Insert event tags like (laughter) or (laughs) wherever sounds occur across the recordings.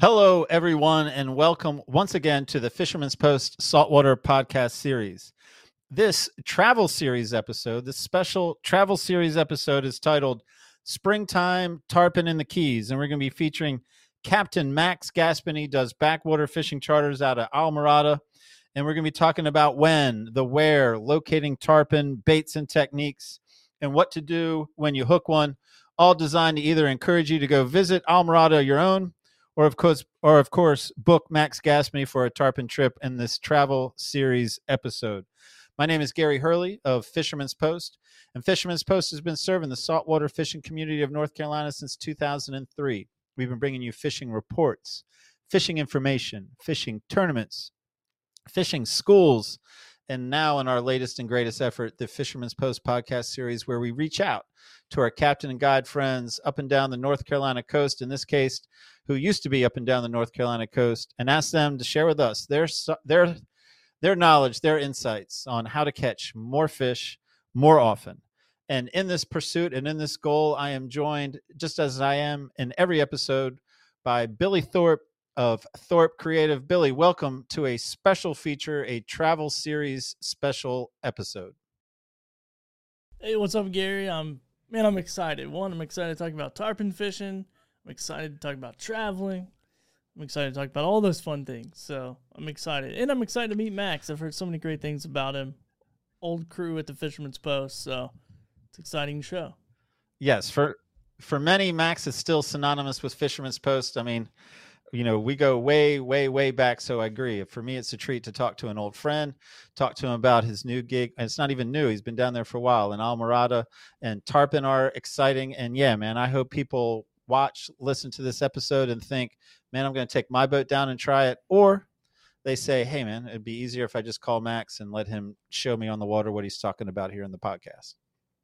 Hello, everyone, and welcome once again to the Fisherman's Post Saltwater Podcast Series. This travel series episode, this special travel series episode, is titled Springtime Tarpon in the Keys, and we're going to be featuring Captain Max Gaspiny, does backwater fishing charters out of Islamorada, and we're going to be talking about when, the where, locating tarpon, baits and techniques, and what to do when you hook one, all designed to either encourage you to go visit Islamorada your own or of course, or of course, book Max Gaspany for a tarpon trip in this travel series episode. My name is Gary Hurley of Fisherman's Post, and Fisherman's Post has been serving the saltwater fishing community of North Carolina since 2003. We've been bringing you fishing reports, fishing information, fishing tournaments, fishing schools, and now in our latest and greatest effort, the Fisherman's Post podcast series, where we reach out to our captain and guide friends up and down the North Carolina coast, in this case, who used to be up and down the North Carolina coast, and ask them to share with us their their their knowledge, their insights on how to catch more fish more often. And in this pursuit and in this goal, I am joined, just as I am in every episode, by Billy Thorpe of Thorpe Creative. Billy, welcome to a special feature, a travel series special episode. Hey, what's up, Gary? I'm man, I'm excited. One, I'm excited to talk about tarpon fishing. I'm excited to talk about traveling. I'm excited to talk about all those fun things. So I'm excited, and I'm excited to meet Max. I've heard so many great things about him. Old crew at the Fisherman's Post, so it's an exciting show. Yes, for for many, Max is still synonymous with Fisherman's Post. I mean, you know, we go way, way, way back. So I agree. For me, it's a treat to talk to an old friend, talk to him about his new gig. And it's not even new. He's been down there for a while. And Islamorada and Tarpon are exciting. And yeah, man, I hope people watch, listen to this episode and think, man, I'm going to take my boat down and try it. Or they say, hey, man, it'd be easier if I just call Max and let him show me on the water what he's talking about here in the podcast.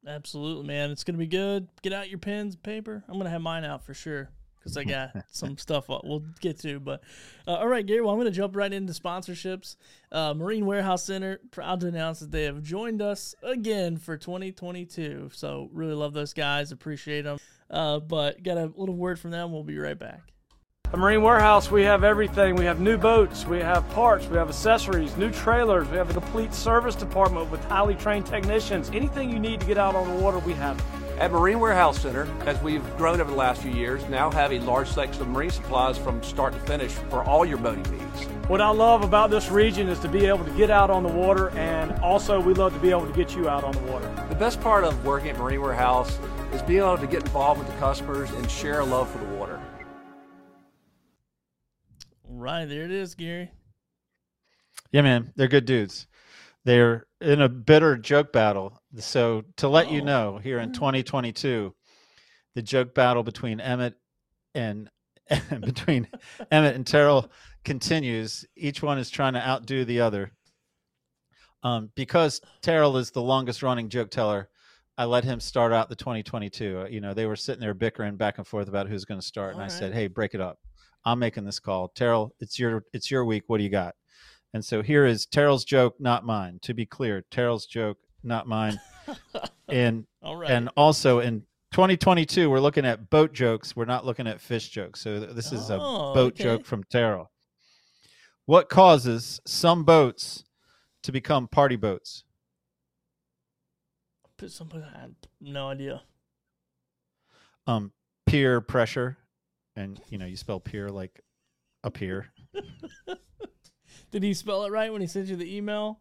Absolutely, man. It's gonna be good. Get out your pens, paper. I'm gonna have mine out for sure because I got (laughs) some stuff we'll get to. But uh, all right, Gary. Well, I'm gonna jump right into sponsorships. Uh, Marine Warehouse Center proud to announce that they have joined us again for 2022. So really love those guys. Appreciate them. Uh, but got a little word from them. We'll be right back. At Marine Warehouse, we have everything. We have new boats, we have parts, we have accessories, new trailers, we have a complete service department with highly trained technicians. Anything you need to get out on the water, we have. At Marine Warehouse Center, as we've grown over the last few years, now have a large selection of marine supplies from start to finish for all your boating needs. What I love about this region is to be able to get out on the water, and also we love to be able to get you out on the water. The best part of working at Marine Warehouse is being able to get involved with the customers and share a love for the water. Right there it is, Gary. Yeah, man, they're good dudes. They're in a bitter joke battle. So to let you Oh. know, here in 2022, the joke battle between Emmett and (laughs) between Emmett and Terrell continues. Each one is trying to outdo the other. Um, because Terrell is the longest running joke teller, I let him start out the 2022. Uh, You know, they were sitting there bickering back and forth about who's going to start, and I All said, "Hey, break it up. I'm making this call. Terrell, it's your it's your week. What do you got?" And so here is Terrell's joke, not mine. To be clear, Terrell's joke, not mine. (laughs) and right. and also in 2022, we're looking at boat jokes. We're not looking at fish jokes. So th- this is a Oh, boat okay. joke from Terrell. What causes some boats to become party boats? Put something. I had no idea. Um, peer pressure, and you know you spell peer like a peer. (laughs) Did he spell it right when he sent you the email?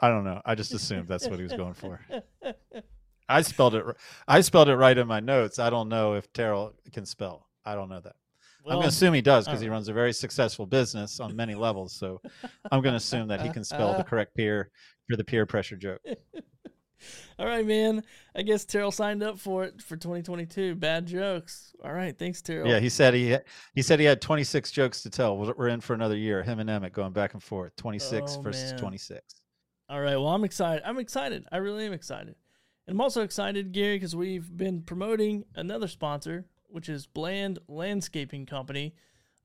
I don't know. I just assumed that's what he was going for. I spelled it. I spelled it right in my notes. I don't know if Terrell can spell. I don't know that. I'm going to assume he does because he uh. runs a very successful business on many levels. So I'm going to assume that he can spell the (laughs) correct peer for the peer pressure joke. All right, man. I guess Terrell signed up for it for 2022. Bad jokes. All right, thanks, Terrell. Yeah, he said he he said he had 26 jokes to tell. We're in for another year. Him and Emmett going back and forth. 26 Oh, versus man. 26. All right. Well, I'm excited. I'm excited. I really am excited. And I'm also excited, Gary, because we've been promoting another sponsor, which is Bland Landscaping Company.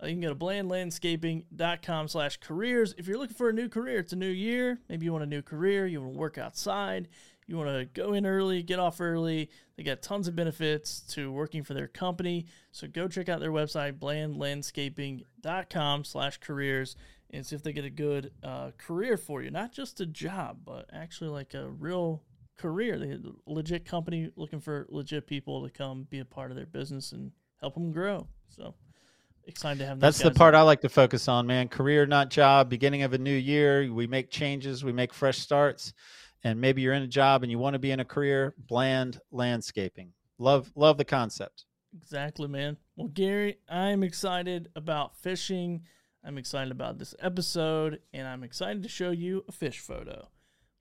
Uh, you can go to blandlandscaping.com slash careers. If you're looking for a new career, it's a new year. Maybe you want a new career. You want to work outside. You want to go in early, get off early. They got tons of benefits to working for their company. So go check out their website, blandlandscaping.com slash careers, and see if they get a good uh, career for you. Not just a job, but actually like a real career. They a legit company looking for legit people to come be a part of their business and help them grow. So excited to have them. That's the part on. I like to focus on, man. Career, not job. Beginning of a new year, we make changes, we make fresh starts, and maybe you're in a job and you want to be in a career. Bland landscaping. Love, love the concept. Exactly, man. Well, Gary, I'm excited about fishing. I'm excited about this episode, and I'm excited to show you a fish photo.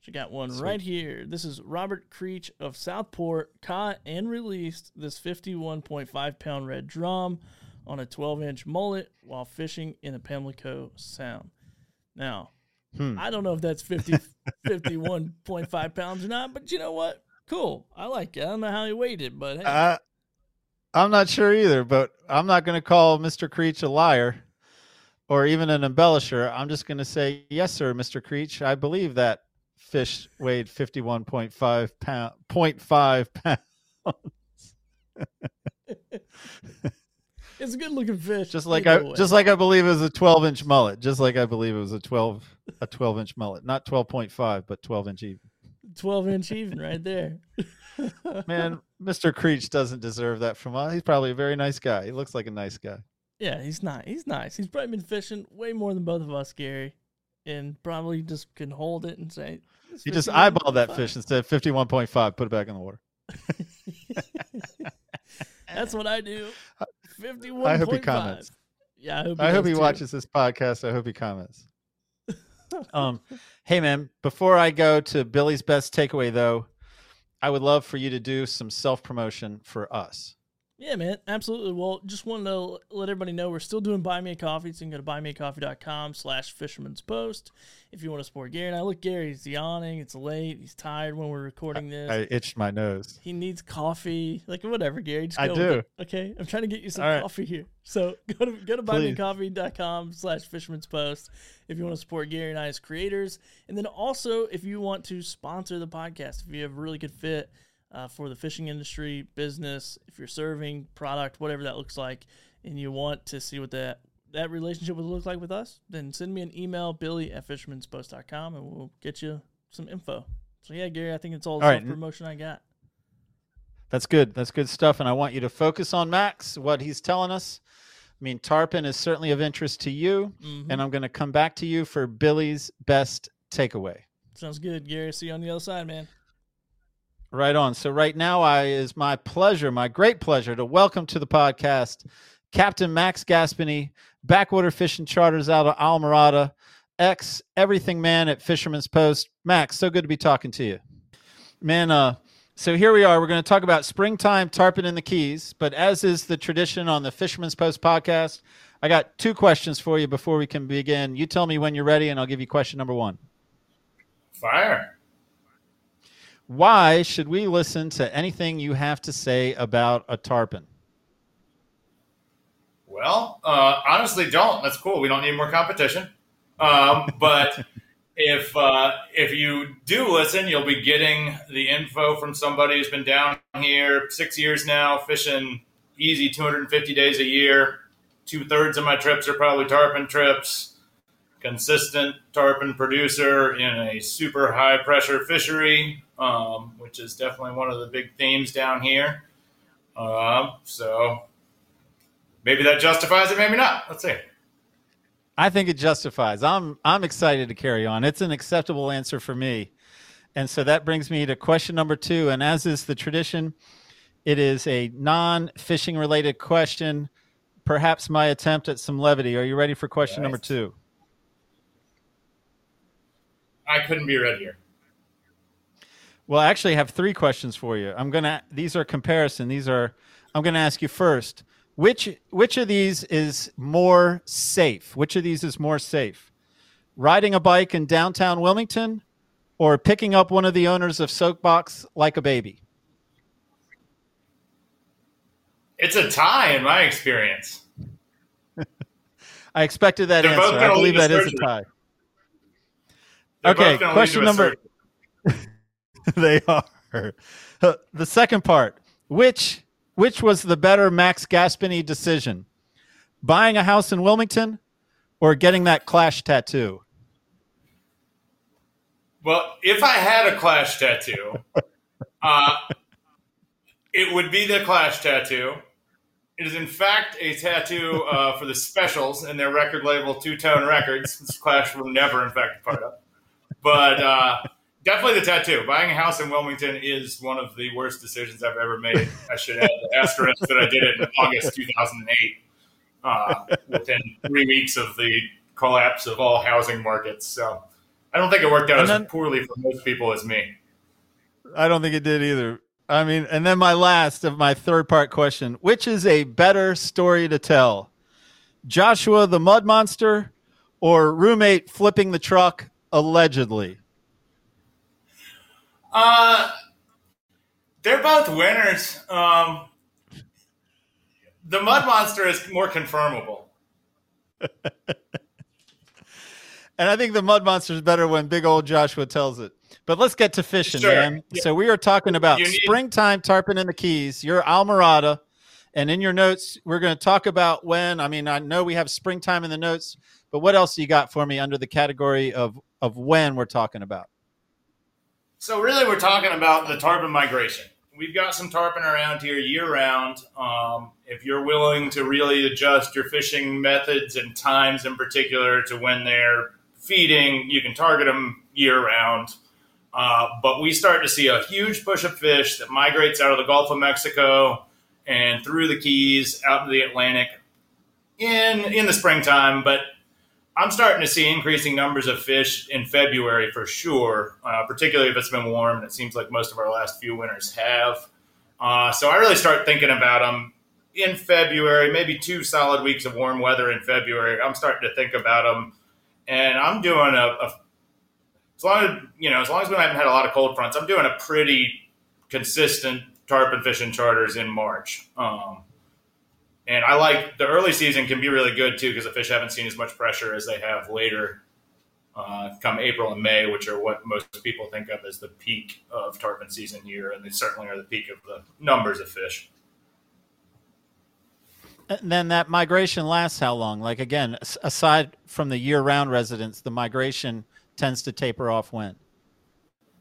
So I got one right here. This is Robert Creech of Southport caught and released this 51.5 pound red drum on a 12 inch mullet while fishing in the Pamlico Sound. Now, Hmm. I don't know if that's 50, (laughs) 51.5 pounds or not, but you know what? Cool. I like it. I don't know how he weighed it, but hey. Uh, I'm not sure either, but I'm not going to call Mr. Creech a liar or even an embellisher. I'm just going to say, yes, sir, Mr. Creech. I believe that fish weighed 51.5 pound, 0.5 pounds. (laughs) it's a good looking fish. Just like I, way. just like I believe it was a 12 inch mullet. Just like I believe it was a 12, a 12 inch mullet, not 12.5, but 12 inch even. 12 inch even right there. (laughs) Man, Mr. Creech doesn't deserve that from us. He's probably a very nice guy. He looks like a nice guy. Yeah, he's not. He's nice. He's probably been fishing way more than both of us, Gary, and probably just can hold it and say. "It's He just 51.5." eyeballed that fish and said 51.5, put it back in the water. (laughs) That's what I do. 51. (laughs) I hope he comments. Yeah, I hope he, I hope he watches this podcast. I hope he comments. Um, hey man, before I go to Billy's best takeaway though, I would love for you to do some self promotion for us. Yeah, man, absolutely. Well, just wanted to let everybody know we're still doing Buy Me a Coffee. So you can go to buymeacoffee.com slash fisherman's post if you want to support Gary. And I look, Gary's yawning. It's late. He's tired when we're recording this. I itched my nose. he needs coffee. Like whatever, Gary. Just I go with do. Okay. I'm trying to get you some right. coffee here. So go to go to buymeacoffee.com slash fisherman's post if you want to support Gary and I as creators. And then also if you want to sponsor the podcast, if you have a really good fit uh, for the fishing industry, business, if you're serving product, whatever that looks like, and you want to see what that that relationship would look like with us, then send me an email, billy at fishermanspost.com, and we'll get you some info. So yeah, Gary, I think it's all the All right. self promotion I got. That's good. That's good stuff. And I want you to focus on Max, what he's telling us. I mean, tarpon is certainly of interest to you, Mhm. and I'm going to come back to you for Billy's best takeaway. Sounds good, Gary. See you on the other side, man. Right on. So right now, I is my pleasure, my great pleasure, to welcome to the podcast Captain Max Gaspiny, backwater fishing charters out of Islamorada, ex everything man at Fisherman's Post. Max, so good to be talking to you, man. Uh, so here we are. We're going to talk about springtime tarpon in the Keys, but as is the tradition on the Fisherman's Post podcast, I got two questions for you before we can begin. You tell me when you're ready, and I'll give you question number one. Fire. Why should we listen to anything you have to say about a tarpon? Well, uh, honestly, don't. That's cool. We don't need more competition. Um, (laughs) but if uh, if you do listen, you'll be getting the info from somebody who's been down here six years now, fishing easy 250 days a year. Two thirds of my trips are probably tarpon trips. Consistent tarpon producer in a super high pressure fishery, um, which is definitely one of the big themes down here. Um, so maybe that justifies it, maybe not. Let's see. I think it justifies. I'm I'm excited to carry on. It's an acceptable answer for me. And so that brings me to question number 2 and as is the tradition, it is a non-fishing related question, perhaps my attempt at some levity. Are you ready for question Yes. number 2? I couldn't be readier. Well, I actually have three questions for you. I'm gonna. These are comparison. These are. I'm gonna ask you first. Which which of these is more safe? Which of these is more safe? Riding a bike in downtown Wilmington, or picking up one of the owners of Soapbox like a baby? It's a tie in my experience. (laughs) I expected that They're answer. I believe that is a tie. They're Okay, both gonna lead question number- surgery. (laughs) they are. The second part, which which was the better Max Gaspini decision? Buying a house in Wilmington or getting that Clash tattoo? Well, if I had a Clash tattoo, (laughs) uh, it would be the Clash tattoo. It is, in fact, a tattoo uh, for the specials and their record label, Two Tone Records. This Clash will never, in fact, be part of. But uh, definitely the tattoo. Buying a house in Wilmington is one of the worst decisions I've ever made. I should add the asterisk that I did it in August 2008, uh, within three weeks of the collapse of all housing markets. So I don't think it worked out And as poorly for most people as me. I don't think it did either. I mean, and then my last of my third part question, which is a better story to tell? Joshua the Mud Monster or roommate flipping the truck allegedly? Uh, they're both winners. Um, the Mud Monster is more confirmable. (laughs) And I think the Mud Monster is better when big old Joshua tells it. But let's get to fishing, Sure. man. So we are talking about need- springtime tarpon in the Keys. You're Islamorada. And in your notes, we're going to talk about when. I mean, I know we have springtime in the notes, but what else you got for me under the category of, of when we're talking about? So really, we're talking about the tarpon migration. We've got some tarpon around here year round. Um, if you're willing to really adjust your fishing methods and times in particular to when they're feeding, you can target them year round. Uh, but we start to see a huge push of fish that migrates out of the Gulf of Mexico and through the Keys out to the Atlantic in in the springtime. But I'm starting to see increasing numbers of fish in February for sure, uh, particularly if it's been warm, and it seems like most of our last few winters have. Uh, so I really start thinking about them in February, maybe two solid weeks of warm weather in February. I'm starting to think about them, and I'm doing a, a as long as you know, as long as we haven't had a lot of cold fronts, I'm doing a pretty consistent tarpon fishing charters in March. Um, and I like the early season can be really good too because the fish haven't seen as much pressure as they have later, uh, come April and May, which are what most people think of as the peak of tarpon season here, and they certainly are the peak of the numbers of fish. And then that migration lasts how long? Like, again, aside from the year round residents, the migration tends to taper off when?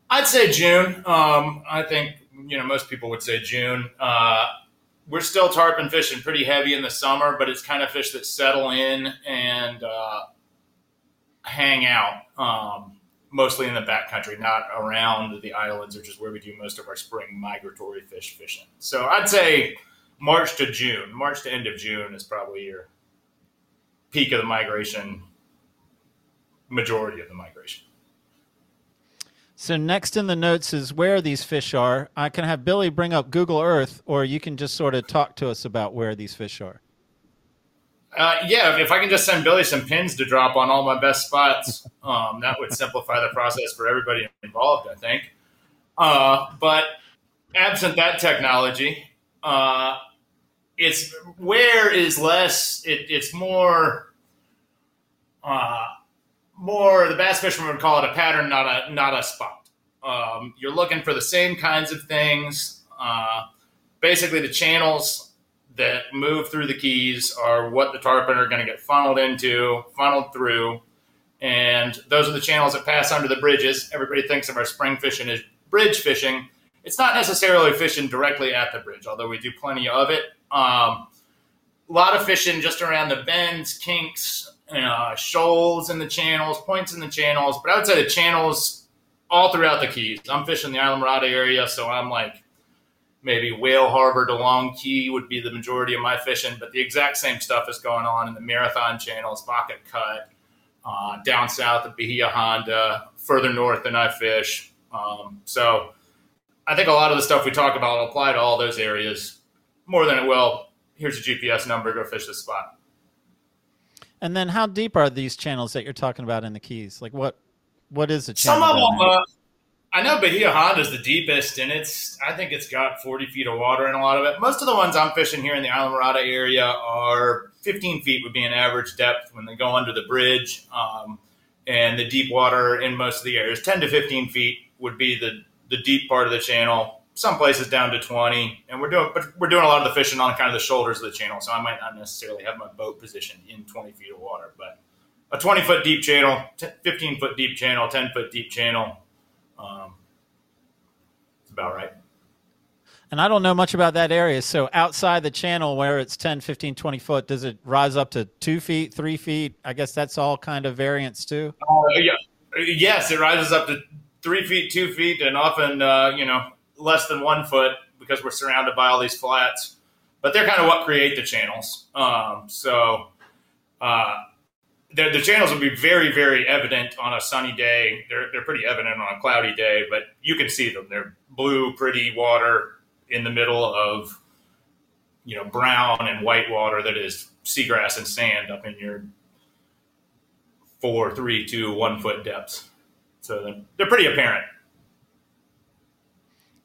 I'd say June. Um, I think you know most people would say June. Uh, we're still tarpon fishing pretty heavy in the summer, but it's kind of fish that settle in and uh, hang out um, mostly in the backcountry, not around the islands, which is where we do most of our spring migratory fish fishing. So I'd say March to June. March to end of June is probably your peak of the migration, majority of the migration. So next in the notes is where these fish are. I can have Billy bring up Google Earth, or you can just sort of talk to us about where these fish are. Uh, yeah, if I can just send Billy some pins to drop on all my best spots, (laughs) um, that would simplify the process for everybody involved, I think. Uh, but absent that technology, uh, it's where is less. It, it's more, uh, more. The bass fisherman would call it a pattern, not a not a spot. Um, you're looking for the same kinds of things. Uh, basically, the channels that move through the keys are what the tarpon are going to get funneled into, funneled through, and those are the channels that pass under the bridges. Everybody thinks of our spring fishing as bridge fishing. It's not necessarily fishing directly at the bridge, although we do plenty of it. Um, a lot of fishing just around the bends, kinks, uh, shoals in the channels, points in the channels. But I would say the channels all throughout the keys. I'm fishing the Islamorada area, so I'm like maybe Whale Harbor to Long Key would be the majority of my fishing, but the exact same stuff is going on in the Marathon channels, Bucket Cut, uh, down south of Bahia Honda, further north than I fish. Um, so I think a lot of the stuff we talk about will apply to all those areas more than it will. Here's a GPS number, go fish this spot. And then how deep are these channels that you're talking about in the Keys? Like what what is the channel? Some of them, uh, I know Bahia Honda is the deepest, and it's I think it's got 40 feet of water in a lot of it. Most of the ones I'm fishing here in the Islamorada area are 15 feet would be an average depth when they go under the bridge. Um, and the deep water in most of the areas, 10 to 15 feet would be the, the deep part of the channel. Some places down to 20, and we're doing, but we're doing a lot of the fishing on kind of the shoulders of the channel. So I might not necessarily have my boat positioned in 20 feet of water, but a 20 foot deep channel, 15 foot deep channel, 10 foot deep channel. Um, it's about right. And I don't know much about that area. So outside the channel where it's 10, 15, 20 foot, does it rise up to two feet, three feet? I guess that's all kind of variance too. Uh, yeah. Yes, it rises up to three feet, two feet, and often, uh, you know, less than one foot because we're surrounded by all these flats. But they're kind of what create the channels. Um, so uh, the, channels will be very, very evident on a sunny day. They're, they're pretty evident on a cloudy day, but you can see them. They're blue, pretty water in the middle of you know brown and white water that is seagrass and sand up in your four, three, two, one foot depths. So they're pretty apparent.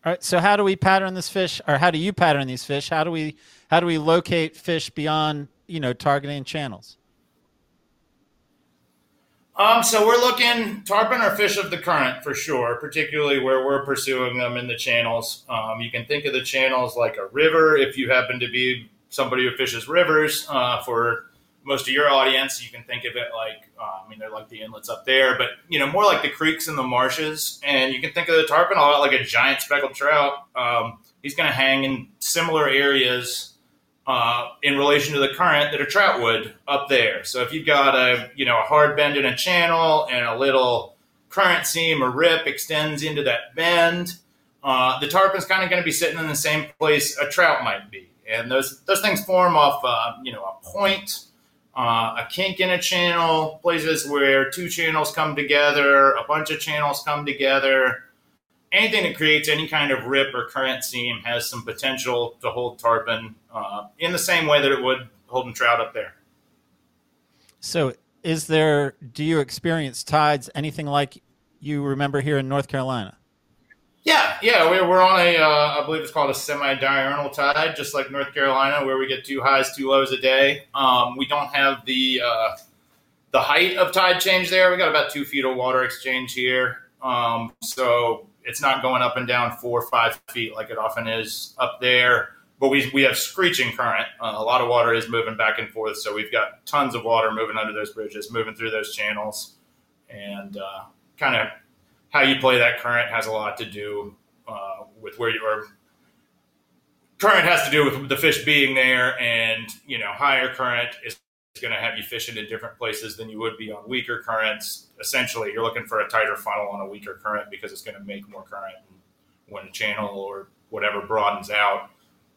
All right. So how do we pattern this fish, or how do you pattern these fish? How do we how do we locate fish beyond you know targeting channels? Um, so we're looking tarpon are fish of the current for sure, particularly where we're pursuing them in the channels. Um, you can think of the channels like a river if you happen to be somebody who fishes rivers. Uh, for most of your audience, you can think of it like uh, I mean they're like the inlets up there, but you know more like the creeks and the marshes. And you can think of the tarpon a lot like a giant speckled trout. Um, he's going to hang in similar areas uh, in relation to the current that a trout would up there. So if you've got a you know a hard bend in a channel and a little current seam or rip extends into that bend, uh, the tarpon's kind of going to be sitting in the same place a trout might be. And those those things form off uh, you know a point, uh, a kink in a channel, places where two channels come together, a bunch of channels come together anything that creates any kind of rip or current seam has some potential to hold tarpon uh, in the same way that it would holding trout up there. So, is there? Do you experience tides anything like you remember here in North Carolina? Yeah, yeah, we're, we're on a, uh, I believe it's called a semi-diurnal tide, just like North Carolina, where we get two highs, two lows a day. Um, we don't have the uh, the height of tide change there. We got about two feet of water exchange here, um, so it's not going up and down four or five feet like it often is up there. But we, we have screeching current. Uh, a lot of water is moving back and forth. So we've got tons of water moving under those bridges, moving through those channels. And uh, kind of how you play that current has a lot to do uh, with where you are. Current has to do with the fish being there, and you know higher current is going to have you fishing in different places than you would be on weaker currents. Essentially, you're looking for a tighter funnel on a weaker current because it's going to make more current. When a channel or whatever broadens out,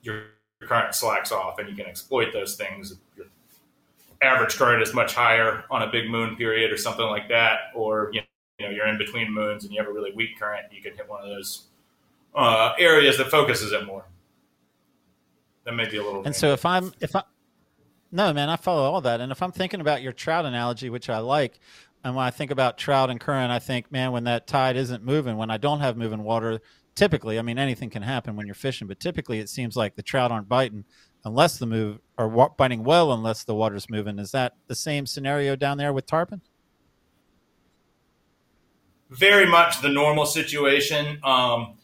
your current slacks off, and you can exploit those things. Your average current is much higher on a big moon period or something like that, or you know you're in between moons and you have a really weak current. You can hit one of those uh, areas that focuses it more. That may be a little. And so if I'm if I no man, I follow all that. And if I'm thinking about your trout analogy, which I like, and when I think about trout and current, I think, man, when that tide isn't moving, when I don't have moving water, typically, I mean, anything can happen when you're fishing, but typically it seems like the trout aren't biting unless the move or biting well unless the water's moving. Is that the same scenario down there with tarpon? Very much the normal situation. Um,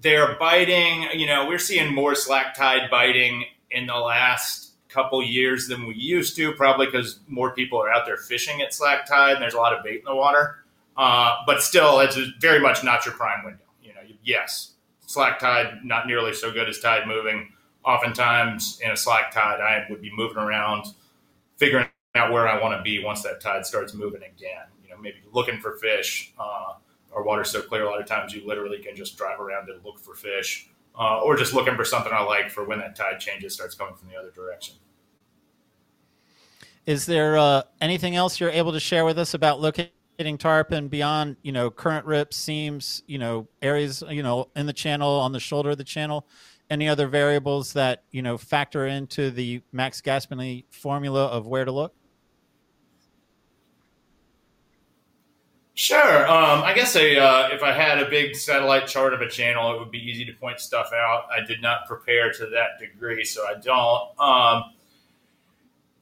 they're biting. You know, we're seeing more slack tide biting in the last couple years than we used to, probably because more people are out there fishing at slack tide and there's a lot of bait in the water. Uh, but still, it's very much not your prime window. You know, yes, slack tide not nearly so good as tide moving. Oftentimes, in a slack tide, I would be moving around, figuring out where I want to be once that tide starts moving again. Maybe looking for fish. Uh, our water's so clear, a lot of times you literally can just drive around and look for fish, uh, or just looking for something I like for when that tide changes, starts coming from the other direction. Is there uh, anything else you're able to share with us about locating tarpon beyond, you know, current rips, seams, you know, areas, you know, in the channel, on the shoulder of the channel? Any other variables that you know factor into the Max Gaspeny formula of where to look? Sure. Um, I guess a, uh, if I had a big satellite chart of a channel, it would be easy to point stuff out. I did not prepare to that degree, so I don't. Um,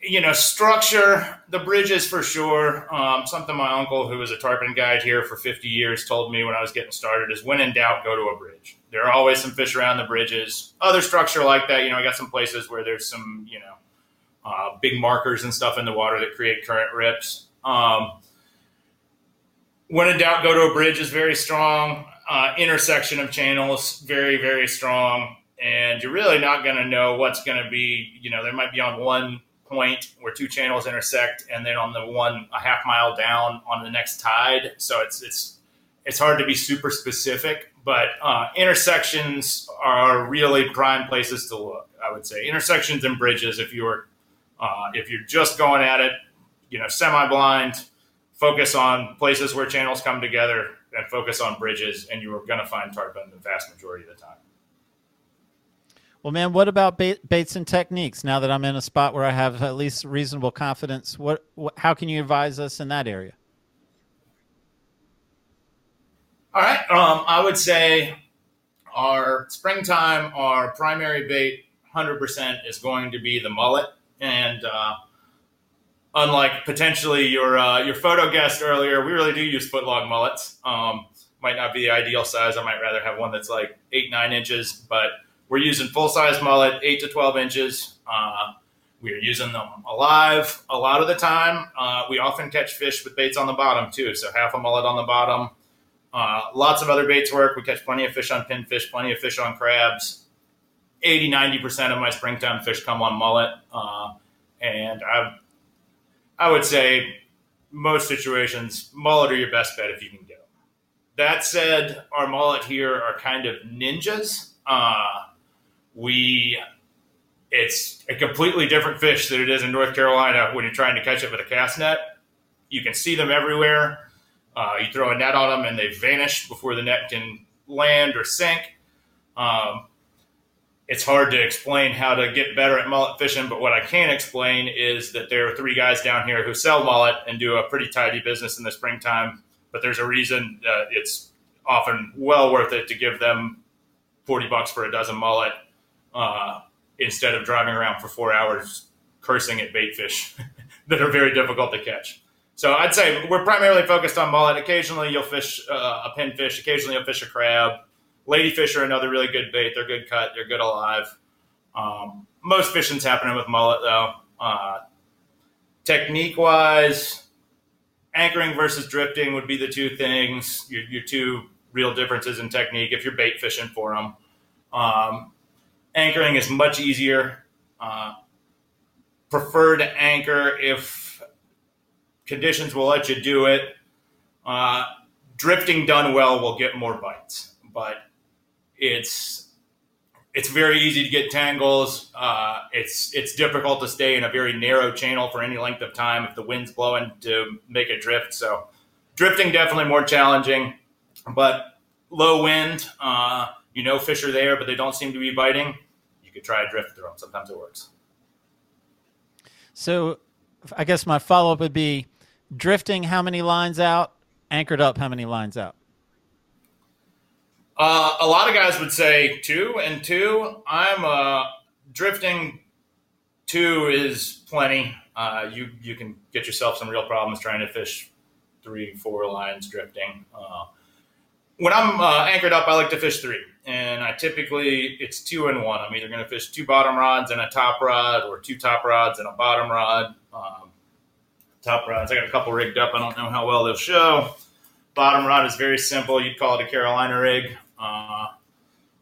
you know, structure the bridges for sure. Um, something my uncle, who was a tarpon guide here for 50 years, told me when I was getting started is when in doubt, go to a bridge. There are always some fish around the bridges. Other structure like that, you know, I got some places where there's some, you know, uh, big markers and stuff in the water that create current rips. Um, when in doubt, go to a bridge is very strong. Uh, intersection of channels, very, very strong. And you're really not going to know what's going to be, you know, there might be on one point where two channels intersect, and then on the one a half mile down on the next tide. So it's it's it's hard to be super specific, but uh, intersections are really prime places to look. I would say intersections and bridges. If you're uh, if you're just going at it, you know, semi blind, focus on places where channels come together, and focus on bridges, and you are going to find tarpon the vast majority of the time. Well, man, what about bait, baits and techniques? Now that I'm in a spot where I have at least reasonable confidence, what, what how can you advise us in that area? All right. Um, I would say our springtime, our primary bait, 100% is going to be the mullet. And uh, unlike potentially your uh, your photo guest earlier, we really do use footlong mullets. Um, might not be the ideal size. I might rather have one that's like eight nine inches, but we're using full size mullet, eight to 12 inches. Uh, we're using them alive a lot of the time. Uh, we often catch fish with baits on the bottom too, so half a mullet on the bottom. Uh, lots of other baits work. We catch plenty of fish on pinfish, plenty of fish on crabs. 80, 90% of my springtime fish come on mullet. Uh, and I, I would say most situations, mullet are your best bet if you can get them. That said, our mullet here are kind of ninjas. Uh, we it's a completely different fish than it is in North Carolina when you're trying to catch it with a cast net. You can see them everywhere. Uh, you throw a net on them and they vanish before the net can land or sink. Um, it's hard to explain how to get better at mullet fishing, but what I can explain is that there are three guys down here who sell mullet and do a pretty tidy business in the springtime. But there's a reason it's often well worth it to give them 40 bucks for a dozen mullet uh, instead of driving around for four hours cursing at bait fish (laughs) that are very difficult to catch. So I'd say we're primarily focused on mullet. Occasionally you'll fish uh, a pinfish. Occasionally you'll fish a crab. Ladyfish are another really good bait. They're good cut. They're good alive. Um, most fishing's happening with mullet though. Uh, technique wise, anchoring versus drifting would be the two things. Your, your two real differences in technique if you're bait fishing for them. Um, anchoring is much easier. Uh, prefer to anchor if conditions will let you do it. Uh, drifting done well will get more bites, but it's it's very easy to get tangles. Uh, it's it's difficult to stay in a very narrow channel for any length of time if the wind's blowing to make a drift. So drifting definitely more challenging, but low wind, uh, you know fish are there, but they don't seem to be biting You could try a drift through them. Sometimes it works. So, I guess my follow up would be drifting how many lines out, anchored up how many lines out? Uh, a lot of guys would say two and two. I'm uh, drifting two is plenty. Uh, you you can get yourself some real problems trying to fish three, four lines drifting. Uh, when I'm uh, anchored up, I like to fish three and I typically it's two and one. I'm either going to fish two bottom rods and a top rod, or two top rods and a bottom rod. Um, top rods, I got a couple rigged up. I don't know how well they'll show. Bottom rod is very simple. You'd call it a Carolina rig. Uh,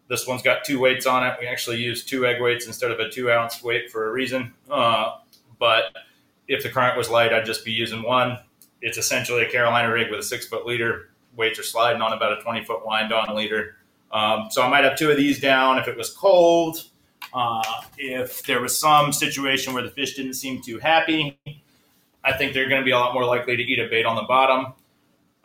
this one's got two weights on it. We actually use two egg weights instead of a two ounce weight for a reason. Uh, but if the current was light, I'd just be using one. It's essentially a Carolina rig with a six foot leader. Weights are sliding on about a 20 foot wind on leader. Um, so I might have two of these down if it was cold. Uh, if there was some situation where the fish didn't seem too happy, I think they're going to be a lot more likely to eat a bait on the bottom.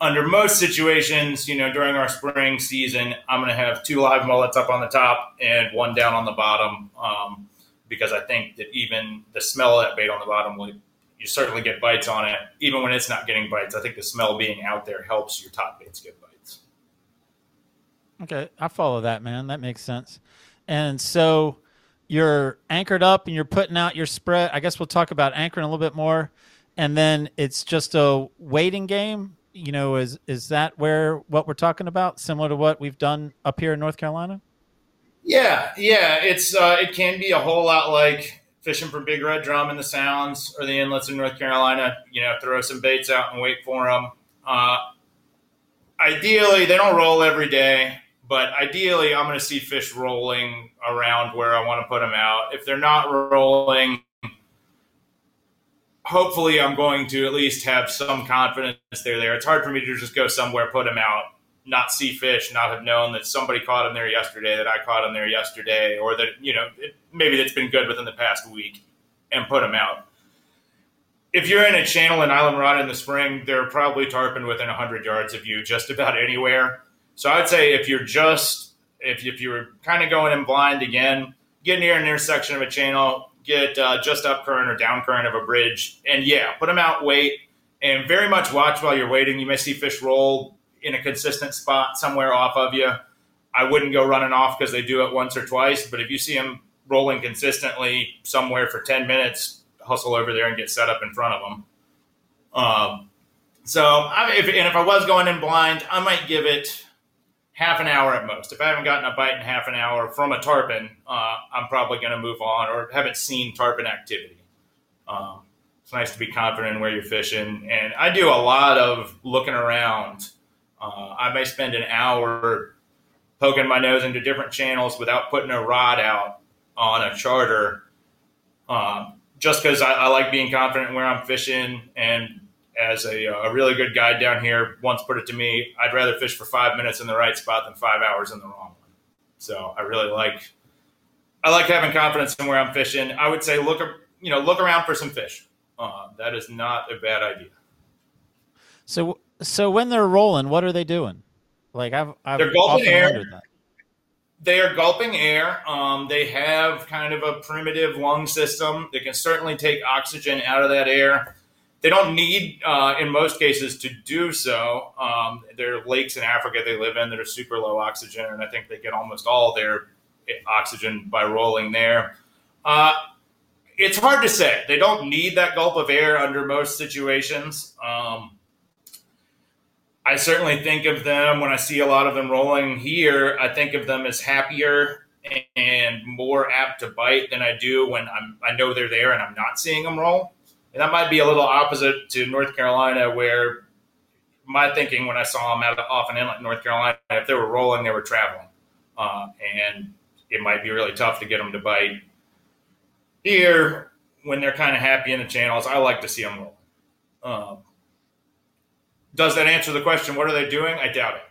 Under most situations, you know, during our spring season, I'm going to have two live mullets up on the top and one down on the bottom um, because I think that even the smell of that bait on the bottom will you certainly get bites on it, even when it's not getting bites. I think the smell being out there helps your top baits get bites. Okay, I follow that, man. That makes sense. And so, you're anchored up and you're putting out your spread. I guess we'll talk about anchoring a little bit more, and then it's just a waiting game. You know, is is that where what we're talking about? Similar to what we've done up here in North Carolina? Yeah, yeah, it's uh, it can be a whole lot like fishing for big red drum in the sounds or the inlets in North Carolina. You know, throw some baits out and wait for them. Uh, ideally, they don't roll every day, but ideally, I'm going to see fish rolling around where I want to put them out. If they're not rolling, hopefully, I'm going to at least have some confidence they're there. It's hard for me to just go somewhere, put them out, not see fish, not have known that somebody caught them there yesterday, that I caught them there yesterday, or that you know it, maybe that's been good within the past week, and put them out if you're in a channel in Islamorada in the spring, they're probably tarpon within 100 yards of you just about anywhere. So I'd say if you're just, if, if you're kind of going in blind again, get near an intersection of a channel, get uh, just up current or down current of a bridge, and yeah, put them out, wait, and very much watch while you're waiting. You may see fish roll in a consistent spot somewhere off of you. I wouldn't go running off because they do it once or twice, but if you see them rolling consistently somewhere for 10 minutes, hustle over there and get set up in front of them. Um, so, I, if, and if I was going in blind, I might give it half an hour at most. If I haven't gotten a bite in half an hour from a tarpon, uh, I'm probably going to move on or haven't seen tarpon activity. Um, it's nice to be confident in where you're fishing. And I do a lot of looking around. Uh, I may spend an hour poking my nose into different channels without putting a rod out on a charter. Um, just because I, I, like being confident where I'm fishing. And as a, a, really good guide down here once put it to me, I'd rather fish for five minutes in the right spot than five hours in the wrong one. So I really like I like having confidence in where I'm fishing. I would say look you know look around for some fish. Uh, that is not a bad idea. So so when they're rolling, what are they doing? Like I've I've they're gulping air. that. They are gulping air. Um, they have kind of a primitive lung system. They can certainly take oxygen out of that air. They don't need, uh, in most cases, to do so. Um, there are lakes in Africa they live in that are super low oxygen, and I think they get almost all their oxygen by rolling there. Uh, it's hard to say. They don't need that gulp of air under most situations. Um, I certainly think of them when I see a lot of them rolling here. I think of them as happier and more apt to bite than I do when I'm I know they're there and I'm not seeing them roll. And that might be a little opposite to North Carolina, where my thinking when I saw them out of, off an inlet in North Carolina, if they were rolling, they were traveling, uh, and it might be really tough to get them to bite. Here, when they're kind of happy in the channels, I like to see them roll. Um, does that answer the question? What are they doing? I doubt it.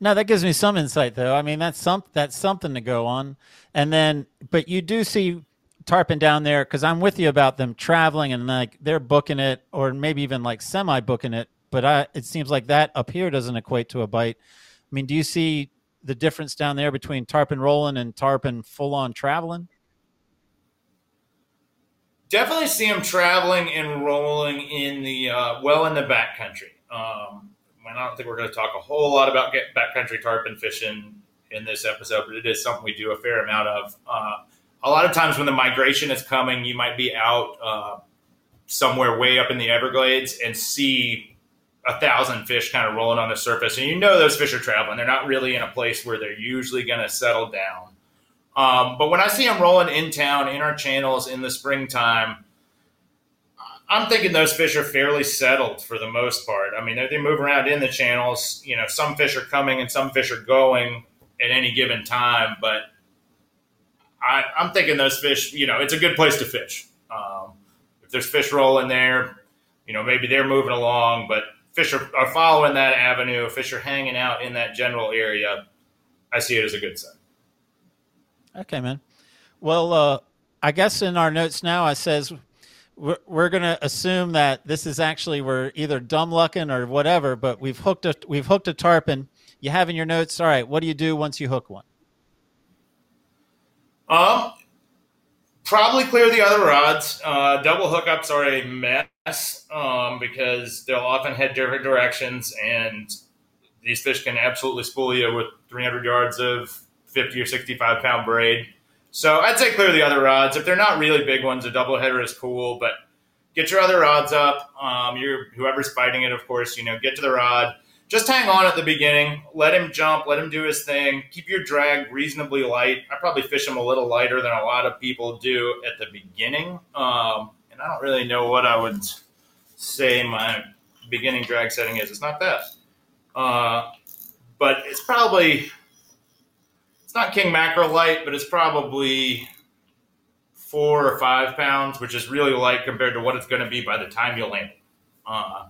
No, that gives me some insight though. I mean, that's some that's something to go on. And then, but you do see tarpon down there because I'm with you about them traveling and like they're booking it or maybe even like semi booking it. But I, it seems like that up here doesn't equate to a bite. I mean, do you see the difference down there between tarpon rolling and tarpon full on traveling? Definitely see them traveling and rolling in the uh, well in the backcountry. Um, I don't think we're going to talk a whole lot about backcountry tarpon fishing in this episode, but it is something we do a fair amount of. Uh, a lot of times when the migration is coming, you might be out uh, somewhere way up in the Everglades and see a thousand fish kind of rolling on the surface, and you know those fish are traveling. They're not really in a place where they're usually going to settle down. Um, but when I see them rolling in town in our channels in the springtime, I'm thinking those fish are fairly settled for the most part. I mean, they, move around in the channels. You know, some fish are coming and some fish are going at any given time. But I, am thinking those fish. You know, it's a good place to fish. Um, if there's fish rolling there, you know, maybe they're moving along, but fish are, are following that avenue. Fish are hanging out in that general area. I see it as a good sign. Okay, man. Well, uh, I guess in our notes now, I says we're, we're going to assume that this is actually we're either dumb lucking or whatever, but we've hooked a we've hooked a tarpon. You have in your notes. All right, what do you do once you hook one? Um, probably clear the other rods. Uh, double hookups are a mess um, because they'll often head different directions, and these fish can absolutely spool you with 300 yards of 50 or 65 pound braid. So I'd say clear the other rods. If they're not really big ones, a double header is cool, but get your other rods up. Um, you're whoever's fighting it, of course, you know, get to the rod. Just hang on at the beginning. Let him jump. Let him do his thing. Keep your drag reasonably light. I probably fish him a little lighter than a lot of people do at the beginning. Um, and I don't really know what I would say my beginning drag setting is. It's not that. Uh, but it's probably it's not king mackerel light, but it's probably four or five pounds, which is really light compared to what it's going to be by the time you land. Uh,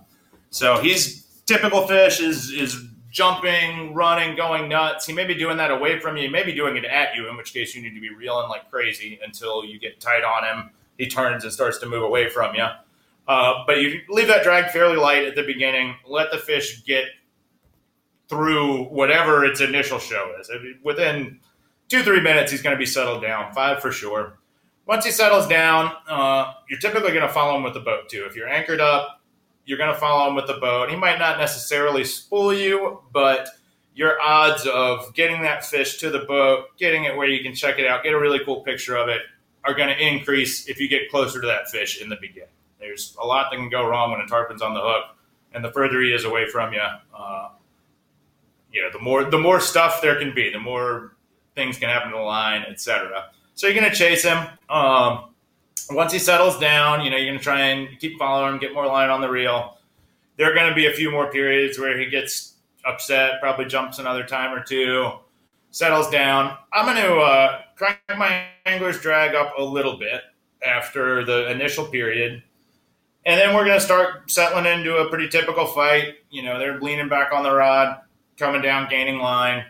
so he's typical fish is is jumping, running, going nuts. He may be doing that away from you. He may be doing it at you, in which case you need to be reeling like crazy until you get tight on him. He turns and starts to move away from you. Uh, but you leave that drag fairly light at the beginning. Let the fish get through whatever its initial show is. Within two, three minutes, he's going to be settled down. Five for sure. Once he settles down, uh, you're typically going to follow him with the boat too. If you're anchored up, you're going to follow him with the boat. He might not necessarily spool you, but your odds of getting that fish to the boat, getting it where you can check it out, get a really cool picture of it, are going to increase if you get closer to that fish in the beginning. There's a lot that can go wrong when a tarpon's on the hook, and the further he is away from you, uh, you know, the more the more stuff there can be, the more things can happen to the line, etc. So you're going to chase him. Um, once he settles down, you know, you're going to try and keep following him, get more line on the reel. There are going to be a few more periods where he gets upset, probably jumps another time or two, settles down. I'm going to uh, crank my angler's drag up a little bit after the initial period. And then we're going to start settling into a pretty typical fight. You know, they're leaning back on the rod, coming down, gaining line.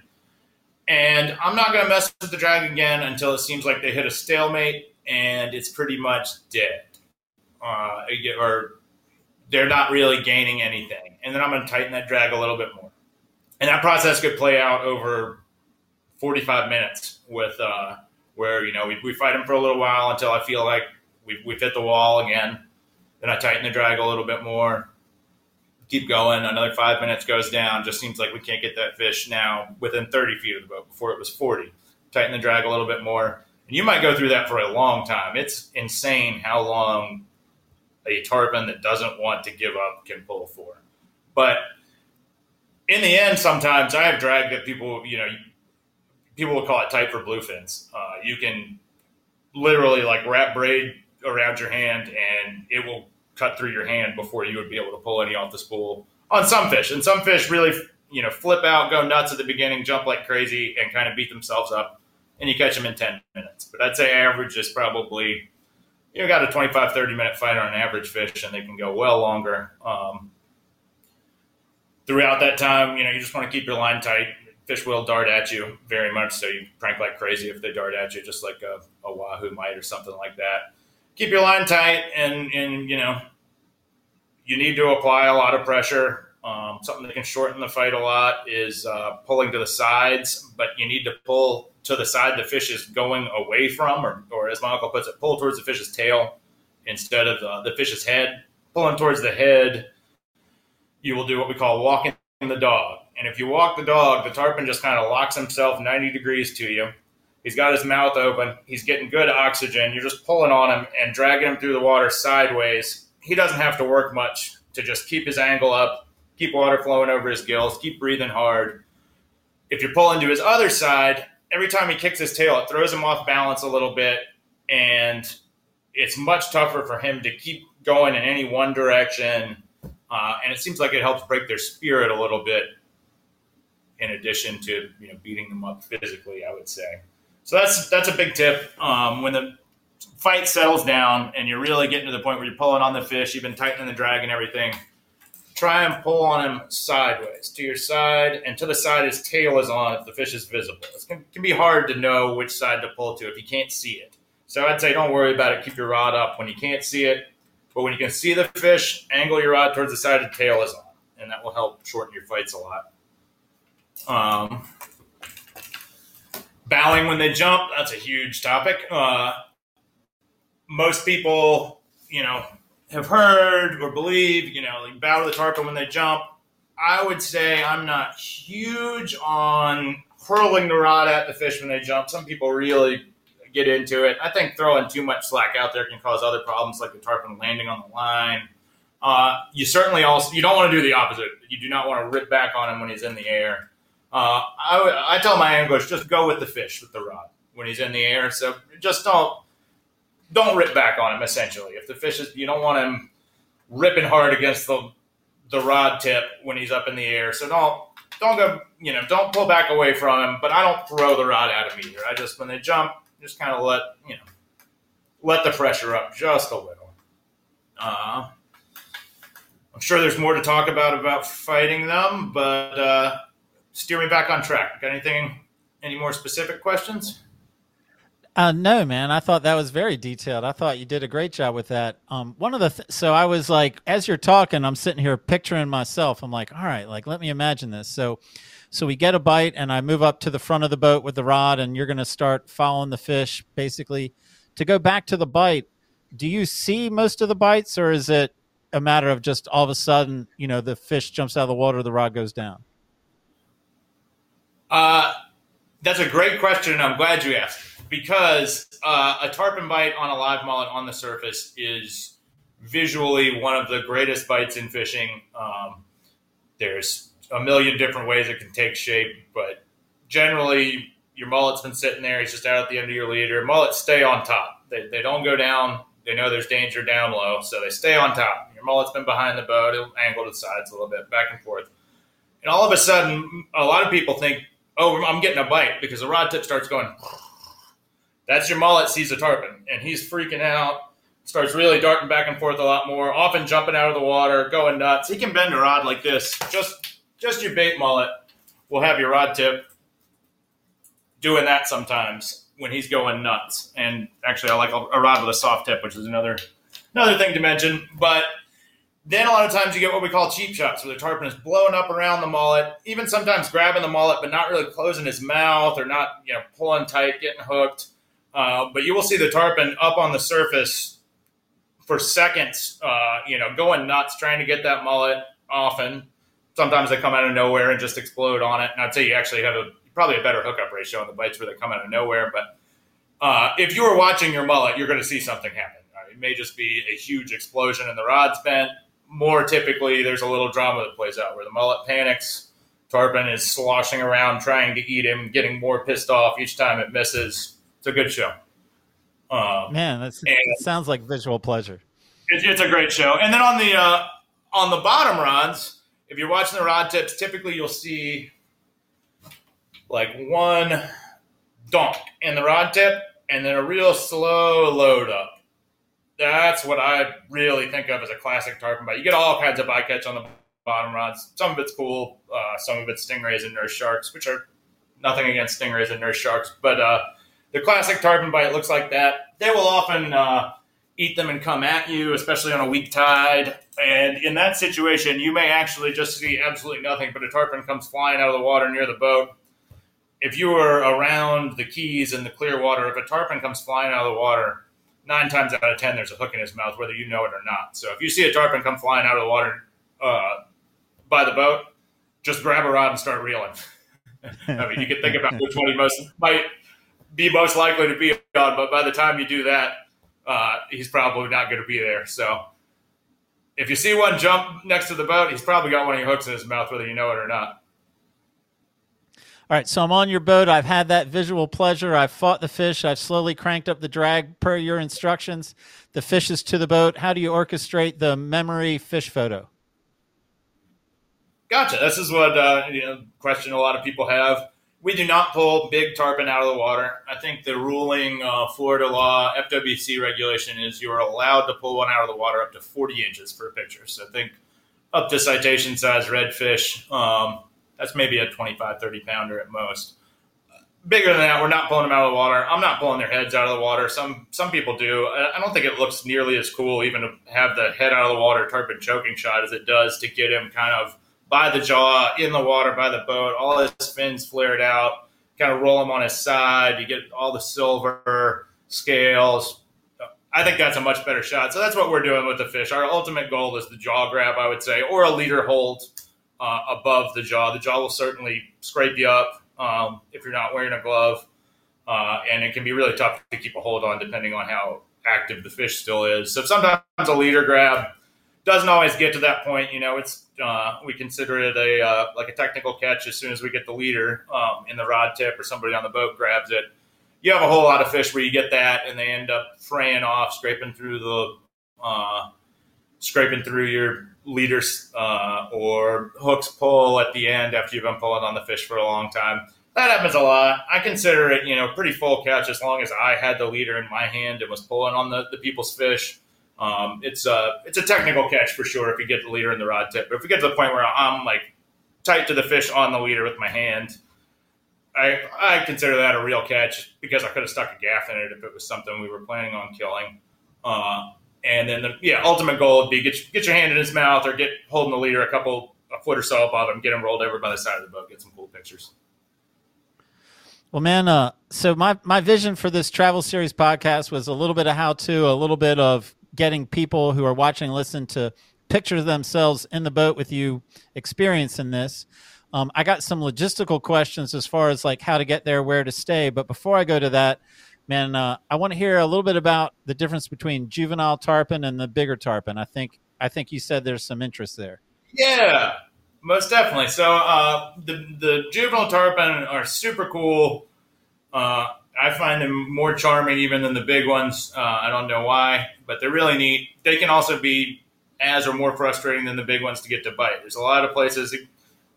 And I'm not going to mess with the drag again until it seems like they hit a stalemate and it's pretty much dead. Uh, or they're not really gaining anything. And then I'm going to tighten that drag a little bit more. And that process could play out over 45 minutes with uh, where, you know, we, we fight them for a little while until I feel like we've, we've hit the wall again. Then I tighten the drag a little bit more. Keep going. Another five minutes goes down. Just seems like we can't get that fish now within 30 feet of the boat. Before it was 40. Tighten the drag a little bit more. And you might go through that for a long time. It's insane how long a tarpon that doesn't want to give up can pull for. But in the end, sometimes I have drag that people, you know, people will call it tight for bluefins. Uh, you can literally like wrap braid around your hand and it will cut through your hand before you would be able to pull any off the spool on some fish. And some fish really, you know, flip out, go nuts at the beginning, jump like crazy, and kind of beat themselves up. And you catch them in 10 minutes. But I'd say average is probably, you know, got a 25, 30 minute fight on an average fish, and they can go well longer. Um, throughout that time, you know, you just want to keep your line tight. Fish will dart at you very much, so you crank like crazy if they dart at you, just like a, a wahoo might or something like that keep your line tight and and you know you need to apply a lot of pressure um, something that can shorten the fight a lot is uh, pulling to the sides but you need to pull to the side the fish is going away from or, or as my uncle puts it pull towards the fish's tail instead of uh, the fish's head pulling towards the head you will do what we call walking the dog and if you walk the dog the tarpon just kind of locks himself 90 degrees to you He's got his mouth open. He's getting good oxygen. You're just pulling on him and dragging him through the water sideways. He doesn't have to work much to just keep his angle up, keep water flowing over his gills, keep breathing hard. If you're pulling to his other side, every time he kicks his tail, it throws him off balance a little bit, and it's much tougher for him to keep going in any one direction. Uh, and it seems like it helps break their spirit a little bit, in addition to you know beating them up physically. I would say. So that's that's a big tip. Um, when the fight settles down and you're really getting to the point where you're pulling on the fish, you've been tightening the drag and everything. Try and pull on him sideways to your side and to the side his tail is on if the fish is visible. It can, can be hard to know which side to pull to if you can't see it. So I'd say don't worry about it. Keep your rod up when you can't see it. But when you can see the fish, angle your rod towards the side the tail is on, and that will help shorten your fights a lot. Um, bowing when they jump that's a huge topic uh, most people you know have heard or believe you know like bow to the tarpon when they jump i would say i'm not huge on hurling the rod at the fish when they jump some people really get into it. I think throwing too much slack out there can cause other problems like the tarpon landing on the line. Uh, you certainly also you don't want to do the opposite. You do not want to rip back on him when he's in the air. Uh, I, I tell my anglers just go with the fish with the rod when he's in the air. So just don't don't rip back on him. Essentially, if the fish is you don't want him ripping hard against the the rod tip when he's up in the air. So don't don't go you know don't pull back away from him. But I don't throw the rod at him either. I just when they jump, just kind of let you know let the pressure up just a little. Uh, I'm sure there's more to talk about about fighting them, but uh, steer me back on track. Got anything? Any more specific questions? Uh, no, man. I thought that was very detailed. I thought you did a great job with that. Um, one of the th- so I was like, as you're talking, I'm sitting here picturing myself. I'm like, all right, like let me imagine this. So, so we get a bite, and I move up to the front of the boat with the rod, and you're going to start following the fish, basically. To go back to the bite, do you see most of the bites, or is it a matter of just all of a sudden, you know, the fish jumps out of the water, the rod goes down? Uh, that's a great question, I'm glad you asked because uh, a tarpon bite on a live mullet on the surface is visually one of the greatest bites in fishing. Um, there's a million different ways it can take shape, but generally, your mullet's been sitting there. He's just out at the end of your leader. Mullets stay on top. They, they don't go down. They know there's danger down low, so they stay on top. Your mullet's been behind the boat. It'll angle to the sides a little bit, back and forth. And all of a sudden, a lot of people think, oh, I'm getting a bite because the rod tip starts going. That's your mullet sees a tarpon, and he's freaking out. Starts really darting back and forth a lot more, often jumping out of the water, going nuts. He can bend a rod like this. Just, just your bait mullet will have your rod tip doing that sometimes when he's going nuts. And actually, I like a, a rod with a soft tip, which is another another thing to mention. But then a lot of times you get what we call cheap shots, where the tarpon is blowing up around the mullet, even sometimes grabbing the mullet, but not really closing his mouth or not, you know, pulling tight, getting hooked. Uh, but you will see the tarpon up on the surface for seconds, uh, you know, going nuts, trying to get that mullet. Often, sometimes they come out of nowhere and just explode on it. And I'd say you actually have a probably a better hookup ratio on the bites where they come out of nowhere. But uh, if you were watching your mullet, you're going to see something happen. Uh, It may just be a huge explosion and the rod's bent. More typically, there's a little drama that plays out where the mullet panics. Tarpon is sloshing around trying to eat him, getting more pissed off each time it misses. It's a good show. Um, Man, it sounds like visual pleasure. it's, it's a great show. And then on the uh, on the bottom rods, if you're watching the rod tips, typically you'll see like one donk in the rod tip, and then a real slow load up. That's what I really think of as a classic tarpon bite. You get all kinds of bycatch on the bottom rods. Some of it's cool, uh, some of it's stingrays and nurse sharks, which are nothing against stingrays and nurse sharks, but the classic tarpon bite looks like that. They will often uh, eat them and come at you, especially on a weak tide. And in that situation, you may actually just see absolutely nothing, but a tarpon comes flying out of the water near the boat. If you were around the Keys in the clear water, if a tarpon comes flying out of the water, nine times out of ten, there's a hook in his mouth, whether you know it or not. So if you see a tarpon come flying out of the water uh, by the boat, just grab a rod and start reeling. (laughs) I mean, you can think about which one he most might be most likely to be on, but by the time you do that, uh, he's probably not going to be there. So if you see one jump next to the boat, he's probably got one of your hooks in his mouth, whether you know it or not. All right, so I'm on your boat. I've had that visual pleasure. I've fought the fish. I've slowly cranked up the drag per your instructions. The fish is to the boat. How do you orchestrate the memory fish photo? Gotcha. This is what uh, you know, question a lot of people have. We do not pull big tarpon out of the water. I think the ruling uh, Florida law FWC regulation is you are allowed to pull one out of the water up to 40 inches for a picture. So think up to citation size redfish. Um, that's maybe a 25, 30 pounder at most. Bigger than that, we're not pulling them out of the water. I'm not pulling their heads out of the water. Some some people do. I don't think it looks nearly as cool even to have the head out of the water tarpon choking shot as it does to get him kind of by the jaw in the water by the boat. All his fins flared out. Kind of roll him on his side. You get all the silver scales. I think that's a much better shot. So that's what we're doing with the fish. Our ultimate goal is the jaw grab, I would say, or a leader hold uh, above the jaw. The jaw will certainly scrape you up um, if you're not wearing a glove. uh, and it can be really tough to keep a hold on depending on how active the fish still is. So sometimes a leader grab doesn't always get to that point. You know, it's uh, we consider it a uh, like a technical catch as soon as we get the leader um, in the rod tip or somebody on the boat grabs it. You have a whole lot of fish where you get that and they end up fraying off, scraping through the uh, scraping through your leaders uh, or hooks pull at the end after you've been pulling on the fish for a long time. That happens a lot. I consider it, you know, pretty full catch as long as I had the leader in my hand and was pulling on the, the people's fish. Um, it's a it's a technical catch for sure if you get the leader in the rod tip. But if we get to the point where I'm like tight to the fish on the leader with my hand, I I consider that a real catch because I could have stuck a gaff in it if it was something we were planning on killing. Uh, and then the yeah ultimate goal would be get get your hand in his mouth or get holding the leader a couple a foot or so above him, get him rolled over by the side of the boat, get some cool pictures. Well, man, uh, so my, my vision for this travel series podcast was a little bit of how to, a little bit of getting people who are watching and listen to picture themselves in the boat with you experiencing this. Um, I got some logistical questions as far as like how to get there, where to stay. But before I go to that, man, uh, I want to hear a little bit about the difference between juvenile tarpon and the bigger tarpon. I think I think you said there's some interest there. Yeah, most definitely. So uh, the the juvenile tarpon are super cool. Uh, I find them more charming even than the big ones. Uh, I don't know why, but they're really neat. They can also be as or more frustrating than the big ones to get to bite. There's a lot of places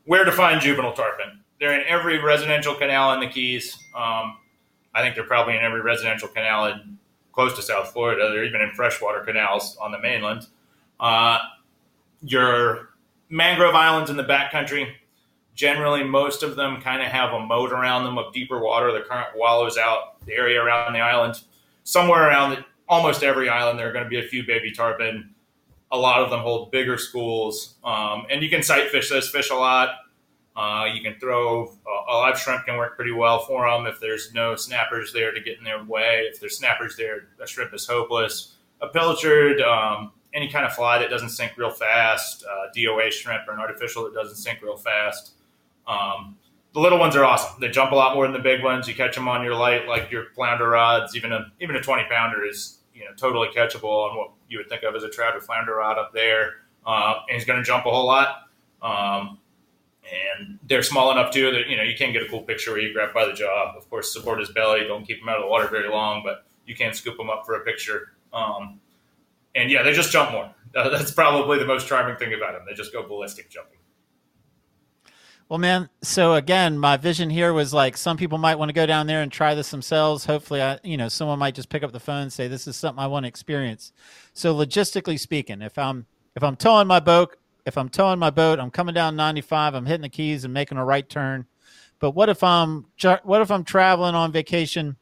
where to find juvenile tarpon. They're in every residential canal in the Keys. Um, I think they're probably in every residential canal in close to South Florida. They're even in freshwater canals on the mainland. Uh, your mangrove islands in the backcountry, generally most of them kind of have a moat around them of deeper water. The current wallows out the area around the island. Somewhere around the, almost every island, there are going to be a few baby tarpon. A lot of them hold bigger schools, um, and you can sight fish those fish a lot. Uh, you can throw uh, a live shrimp can work pretty well for them if there's no snappers there to get in their way. If there's snappers there, a shrimp is hopeless. A pilchard, um, any kind of fly that doesn't sink real fast, uh, DOA shrimp or an artificial that doesn't sink real fast. Um, the little ones are awesome. They jump a lot more than the big ones. You catch them on your light, like your flounder rods. Even a even a twenty pounder is you know totally catchable on what you would think of as a trout or flounder rod up there. Uh, and he's going to jump a whole lot. Um, and they're small enough too that you know you can get a cool picture where you grab by the jaw. Of course, support his belly. Don't keep him out of the water very long, but you can scoop him up for a picture. Um, and yeah, they just jump more. (laughs) That's probably the most charming thing about them. They just go ballistic jumping. Well, man. So again, my vision here was like some people might want to go down there and try this themselves. Hopefully, I, you know, someone might just pick up the phone and say, "This is something I want to experience." So logistically speaking, if I'm if I'm towing my boat, if I'm towing my boat, I'm coming down 95, I'm hitting the keys and making a right turn. But what if I'm what if I'm traveling on vacation,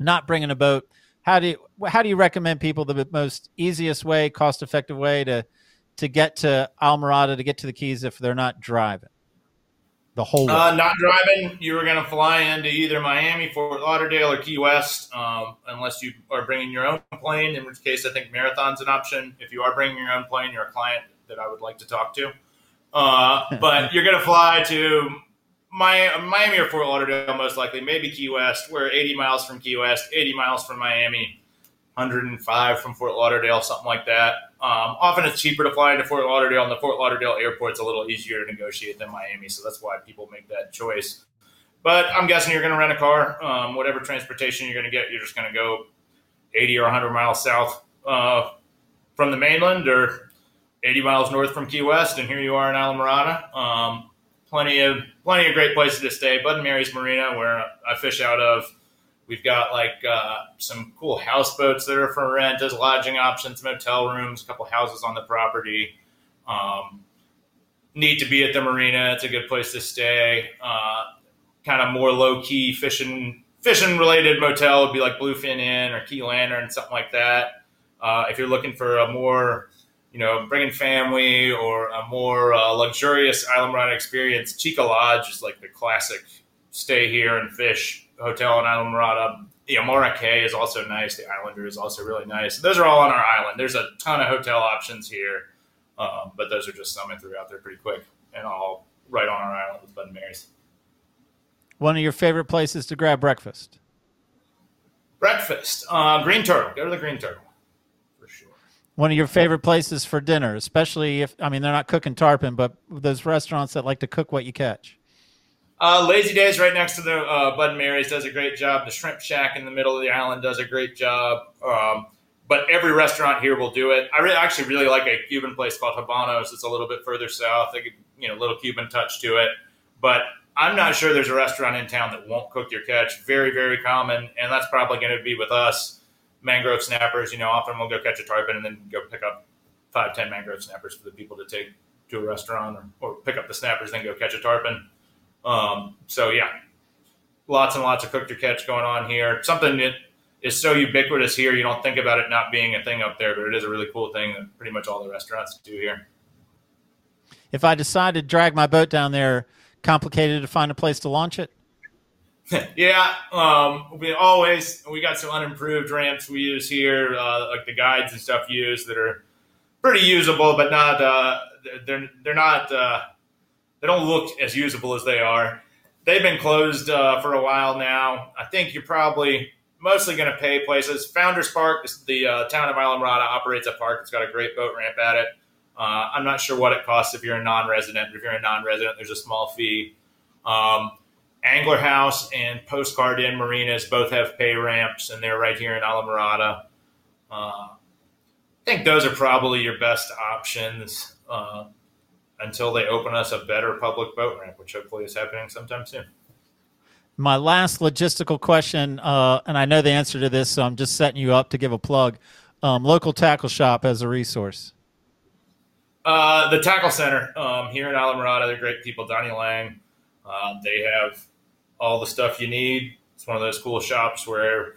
not bringing a boat? How do you how do you recommend people the most easiest way, cost effective way to to get to Islamorada to get to the Keys if they're not driving? The whole. Uh, not driving. You were going to fly into either Miami, Fort Lauderdale, or Key West, um, unless you are bringing your own plane. In which case, I think Marathon's an option. If you are bringing your own plane, you're a client that I would like to talk to. Uh, (laughs) but you're going to fly to my, Miami or Fort Lauderdale, most likely, maybe Key West. We're 80 miles from Key West, 80 miles from Miami, 105 from Fort Lauderdale, something like that. Um, often it's cheaper to fly into Fort Lauderdale, and the Fort Lauderdale airport's a little easier to negotiate than Miami, so that's why people make that choice. But I'm guessing you're going to rent a car. Um, whatever transportation you're going to get, you're just going to go 80 or 100 miles south uh, from the mainland or 80 miles north from Key West, and here you are in Islamorada. Um, plenty of plenty of great places to stay. Bud and Mary's Marina, where I fish out of. We've got like uh, some cool houseboats that are for rent as lodging options, motel rooms, a couple houses on the property. Um, need to be at the marina. It's a good place to stay. Uh, kind of more low key fishing fishing related motel would be like Bluefin Inn or Key Lantern, something like that. Uh, if you're looking for a more you know, bringing family or a more uh, luxurious Islamorada experience, Cheeca Lodge is like the classic stay here and fish hotel on in Islamorada. The Amara Cay is also nice. The Islander is also really nice. Those are all on our island. There's a ton of hotel options here, um, but those are just some I threw out there pretty quick and all right on our island with Bud and Mary's. One of your favorite places to grab breakfast? Breakfast, uh, Green Turtle. Go to the Green Turtle for sure. One of your favorite places for dinner, especially if I mean they're not cooking tarpon, but those restaurants that like to cook what you catch. Uh, Lazy Days right next to the uh, Bud and Mary's does a great job. The Shrimp Shack in the middle of the island does a great job. Um, but every restaurant here will do it. I actually really like a Cuban place called Habanos. It's a little bit further south. They get, you know, little Cuban touch to it. But I'm not sure there's a restaurant in town that won't cook your catch. Very, very common, and that's probably going to be with us. Mangrove snappers, you know, often we'll go catch a tarpon and then go pick up five, ten mangrove snappers for the people to take to a restaurant, or, or pick up the snappers, then go catch a tarpon. Um, so yeah, lots and lots of cook to catch going on here. Something that is so ubiquitous here, you don't think about it not being a thing up there, but it is a really cool thing that pretty much all the restaurants do here. If I decide to drag my boat down there, complicated to find a place to launch it. (laughs) yeah, um, we always we got some unimproved ramps we use here, uh, like the guides and stuff use that are pretty usable, but not uh, they're they're not uh, they don't look as usable as they are. They've been closed uh, for a while now. I think you're probably mostly going to pay places. Founders Park, the uh, town of Islamorada, operates a park. It's got a great boat ramp at it. Uh, I'm not sure what it costs if you're a non-resident. If you're a non-resident, there's a small fee. Um, Angler House and Postcard Inn Marinas both have pay ramps, and they're right here in Islamorada. Uh, I think those are probably your best options uh, until they open us a better public boat ramp, which hopefully is happening sometime soon. My last logistical question, uh, and I know the answer to this, so I'm just setting you up to give a plug. Um, local tackle shop as a resource. Uh, the Tackle Center um, here in Islamorada, they're great people. Donnie Lang, uh, they have all the stuff you need. It's one of those cool shops where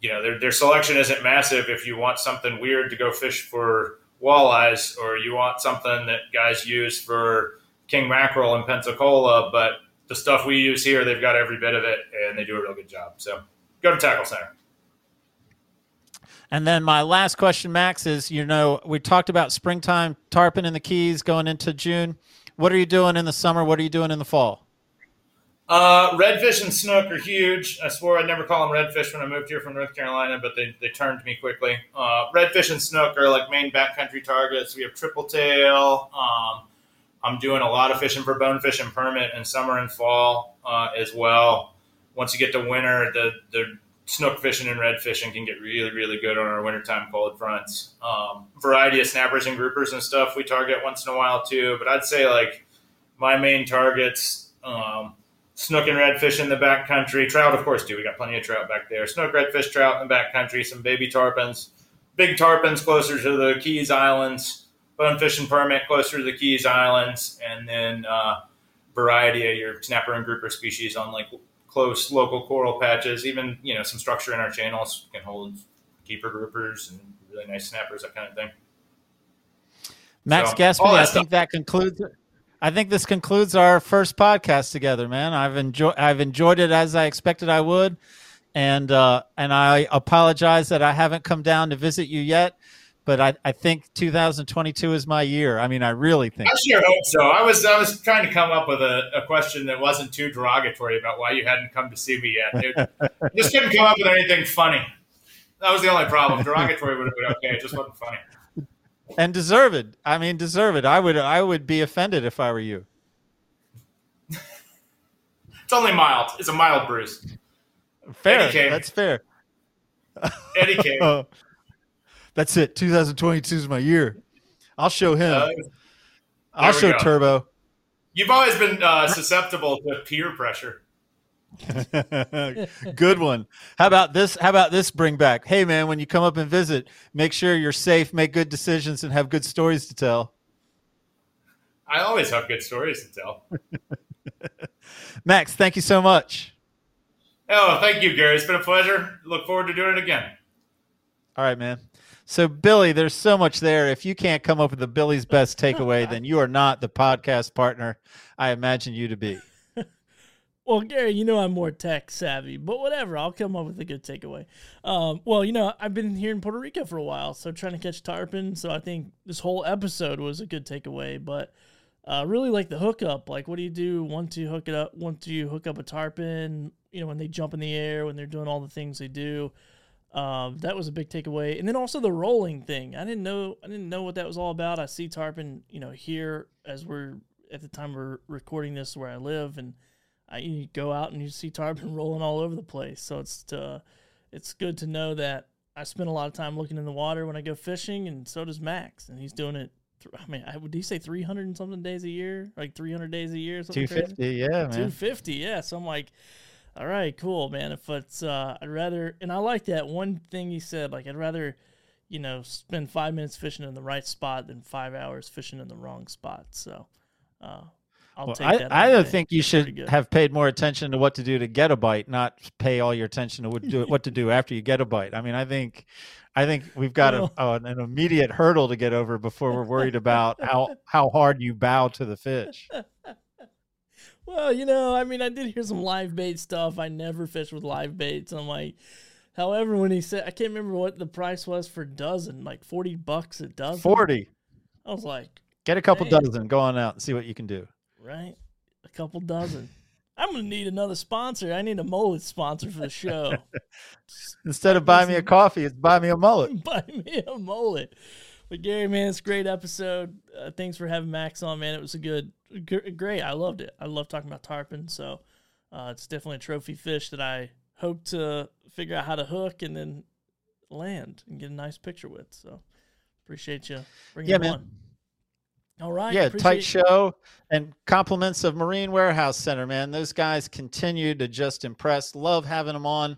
you know their, their selection isn't massive. If you want something weird to go fish for walleyes, or you want something that guys use for king mackerel in Pensacola, but the stuff we use here, they've got every bit of it, and they do a real good job. So go to Tackle Center. And then my last question, Max, is you know, we talked about springtime tarpon in the Keys going into June. What are you doing in the summer? What are you doing in the fall? Uh, redfish and snook are huge. I swore I'd never call them redfish when I moved here from North Carolina, but they, they turned me quickly. Uh, redfish and snook are like main backcountry targets. We have triple tail. Um, I'm doing a lot of fishing for bonefish and permit in summer and fall uh, as well. Once you get to winter, the, the snook fishing and red fishing can get really, really good on our wintertime cold fronts. Um, variety of snappers and groupers and stuff we target once in a while too, but I'd say like my main targets, um, snook and redfish in the back country, trout of course too. We got plenty of trout back there. Snook, redfish, trout in the back country, some baby tarpons, big tarpons closer to the Keys Islands, bonefish and permit closer to the Keys Islands, and then uh, variety of your snapper and grouper species on like close local coral patches. Even you know some structure in our channels can hold keeper groupers and really nice snappers, that kind of thing. Max So, that I think that concludes. I think this concludes our first podcast together, man. I've enjoyed. I've enjoyed it as I expected I would, and uh, and I apologize that I haven't come down to visit you yet. But I, I think 2022 is my year. I mean, I really think. I sure hope so. I was I was trying to come up with a, a question that wasn't too derogatory about why you hadn't come to see me yet. Dude. I just couldn't come up with anything funny. That was the only problem. Derogatory would have been okay. It just wasn't funny. And deserve it. I mean, deserve it. I would I would be offended if I were you. It's only mild. It's a mild bruise. Fair. That's fair. Eddie. Oh, (laughs) that's it. 2022 is my year. I'll show him. Uh, I'll show go. Turbo. you've always been uh, susceptible to peer pressure. (laughs) Good one. How about this? How about this bring back? Hey man, when you come up and visit, make sure you're safe, make good decisions, and have good stories to tell. I always have good stories to tell. (laughs) Max, thank you so much. Oh, thank you, Gary. It's been a pleasure. Look forward to doing it again. All right, man. So Billy, there's so much there. If you can't come up with the Billy's best takeaway, then you are not the podcast partner I imagine you to be. Well, Gary, you know I'm more tech savvy, but whatever. I'll come up with a good takeaway. Um, well, you know, I've been here in Puerto Rico for a while, so trying to catch tarpon. So I think this whole episode was a good takeaway. But uh, really like the hookup. Like, what do you do once you hook it up? Once you hook up a tarpon, you know, when they jump in the air, when they're doing all the things they do. Um, that was a big takeaway, and then also the rolling thing. I didn't know. I didn't know what that was all about. I see tarpon, you know, here as we're at the time we're recording this where I live, and I you go out and you see tarpon (laughs) rolling all over the place. So it's to, it's good to know that I spend a lot of time looking in the water when I go fishing, and so does Max, and he's doing it. th- I mean, I, would he say three hundred and something days a year, like three hundred days a year, something Two crazy? yeah, Two man. fifty, yeah. So I'm like, all right, cool, man. If it's, uh, I'd rather, and I like that one thing he said. Like, I'd rather, you know, spend five minutes fishing in the right spot than five hours fishing in the wrong spot. So, uh, I'll Well, take I, that. I think you should have paid more attention to what to do to get a bite, not pay all your attention to what, do, what to do after you get a bite. I mean, I think, I think we've got a, Well- an immediate hurdle to get over before we're worried about how how hard you bow to the fish. (laughs) Well, you know, I mean, I did hear some live bait stuff. I never fish with live baits. I'm like, however, when he said, I can't remember what the price was for dozen, like 40 bucks a dozen. Forty, I was like, get a couple dozen, go on out and see what you can do. Right? A couple dozen. I'm going to need another sponsor. I need a mullet sponsor for the show. (laughs) Instead of buy me a coffee, it's buy me a mullet. (laughs) Buy me a mullet. But Gary, man, it's a great episode. Uh, thanks for having Max on, man. It was a good, gr- great. I loved it. I love talking about tarpon. So uh, it's definitely a trophy fish that I hope to figure out how to hook and then land and get a nice picture with. So appreciate you bringing Yeah, man. on. All right. yeah, tight show and compliments of Marine Warehouse Center, man. Those guys continue to just impress. Love having them on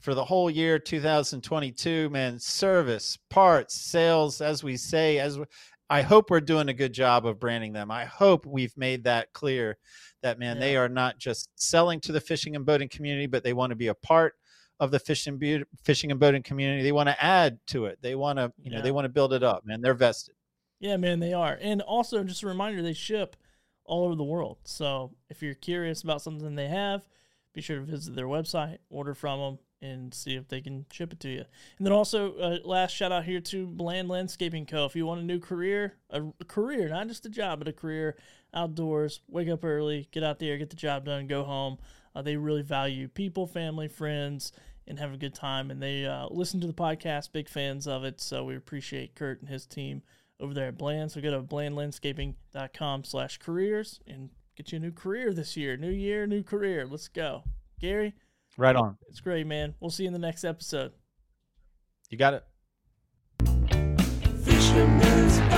for the whole year 2022, man. Service, parts, sales, as we say, as we, I hope we're doing a good job of branding them. I hope we've made that clear that man, they are not just selling to the fishing and boating community, but they want to be a part of the fishing fishing and boating community. They want to add to it. They want to, you know, Yeah. they want to build it up, man. They're vested. Yeah, man, they are. And also, just a reminder, they ship all over the world. So if you're curious about something they have, be sure to visit their website, order from them, and see if they can ship it to you. And then also, uh, last shout out here to Bland Landscaping Co. If you want a new career, a, career, not just a job, but a career outdoors, wake up early, get out there, get the job done, go home. Uh, they really value people, family, friends, and have a good time. And they uh, listen to the podcast, big fans of it. So we appreciate Kurt and his team over there at Bland. So go to blandlandscaping.com slash careers and get you a new career this year. New year, new career. Let's go. Gary, Right on. it's great, man. We'll see you in the next episode. You got it. Fisherman's Band.